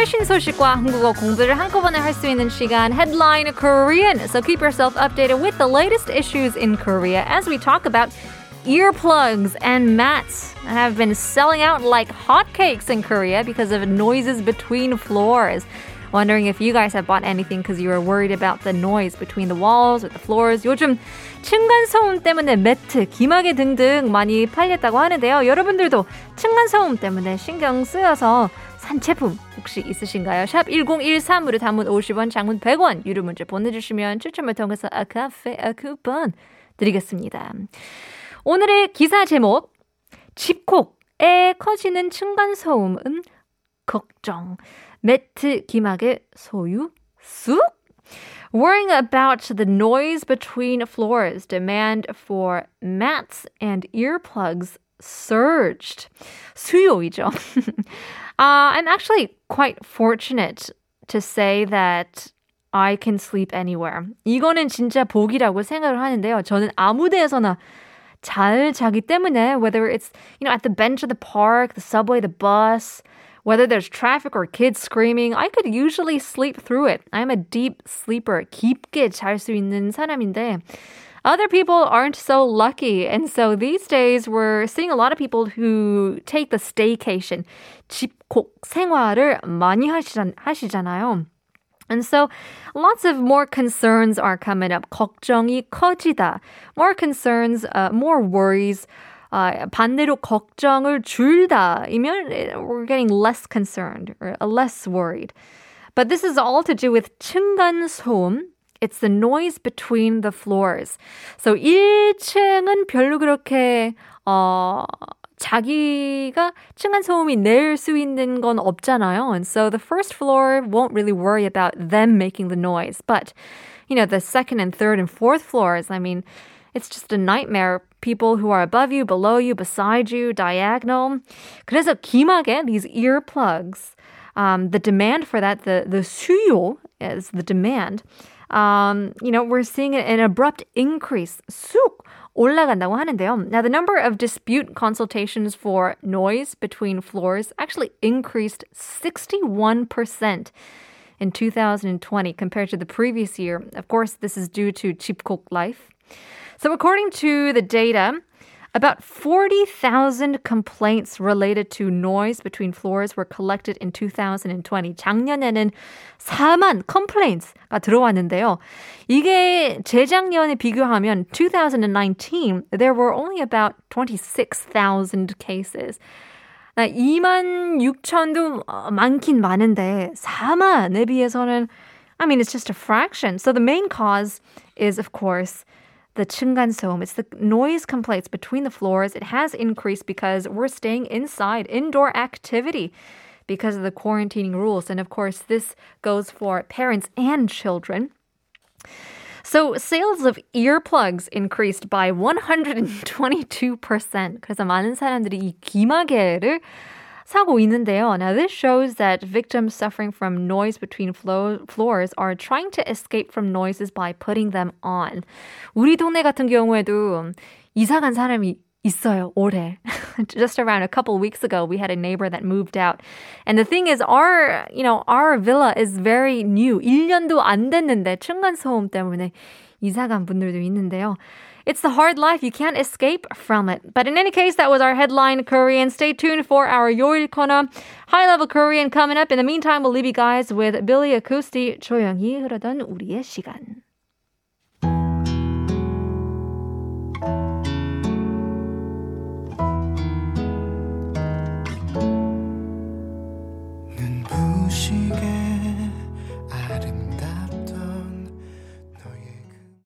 최신 소식과 한국어 공부를 한꺼번에 할 수 있는 시간 Headline Korean. So keep yourself updated with the latest issues in Korea as we talk about earplugs and mats that have been selling out like hotcakes in Korea because of noises between floors. Wondering if you guys have bought anything because you were worried about the noise between the walls or the floors. 요즘 층간소음 때문에 매트, 기마개 등등 많이 팔렸다고 하는데요. 여러분들도 층간소음 때문에 신경 쓰여서 산 제품 혹시 있으신가요? 샵 1013으로 담은 50원, 장문 100원 유료 문자 보내주시면 추첨을 통해서 아카페 쿠폰 드리겠습니다. 오늘의 기사 제목 집콕에 커지는 층간소음은 걱정 매트 기막의 소유 쑥 Worrying about the noise between floors, demand for mats and earplugs surged. 수요이죠. uh, I'm actually quite fortunate to say that I can sleep anywhere. 이거는 진짜 복이라고 생각을 하는데요. 저는 아무 데에서나 잘 자기 때문에 whether it's you know at the bench of the park, the subway, the bus, whether there's traffic or kids screaming, I could usually sleep through it. I'm a deep sleeper. 깊게 잘 수 있는 사람인데 other people aren't so lucky. And so these days we're seeing a lot of people who take the staycation, 집콕 생활을 많이 하시잖, 하시잖아요. And so lots of more concerns are coming up. 걱정이 커지다. More concerns, uh, more worries. Uh, 반대로 걱정을 줄다이면 we're getting less concerned or less worried. But this is all to do with 층간 소음. It's the noise between the floors. So 1층은 별로 그렇게 어 자기가 층간 소음이 낼 수 있는 건 없잖아요. And so the first floor won't really worry about them making the noise. But, you know, the second and third and fourth floors, I mean, it's just a nightmare. People who are above you, below you, beside you, diagonal. 그래서 기막에 these earplugs, um, the demand for that, the, the 수요 is the demand. um, you know, we're seeing an abrupt increase. 쑥 올라간다고 하는데요. Now, the number of dispute consultations for noise between floors actually increased 61% in 2020 compared to the previous year. Of course, this is due to 집콕 life. So according to the data, about 40,000 complaints related to noise between floors were collected in 2020. 작년에는 4만 complaints가 들어왔는데요. 이게 재작년에 비교하면 2019 there were only about 26,000 cases. 2만 6천도 많긴 많은데 4만에 비해서는 I mean it's just a fraction. So the main cause is of course the 층간소음. It's the noise complaints between the floors. It has increased because we're staying inside, indoor activity because of the quarantining rules. And of course, this goes for parents and children. So sales of earplugs increased by 122%. 그래서 많은 사람들이 이 귀마개를 사고 있는데요. Now, this shows that victims suffering from noise between flo- floors are trying to escape from noises by putting them on. 우리 동네 같은 경우에도 이사 간 사람이 있어요, 올해. Just around a couple weeks ago, we had a neighbor that moved out. And the thing is, our, you know, our villa is very new. 1년도 안 됐는데 층간소음 때문에 이사 간 분들도 있는데요. It's the hard life. You can't escape from it. But in any case, that was our headline Korean. Stay tuned for our Yori Kona high level Korean coming up. In the meantime, we'll leave you guys with Billy Acoustie, 조용히 흐르던 우리의 시간.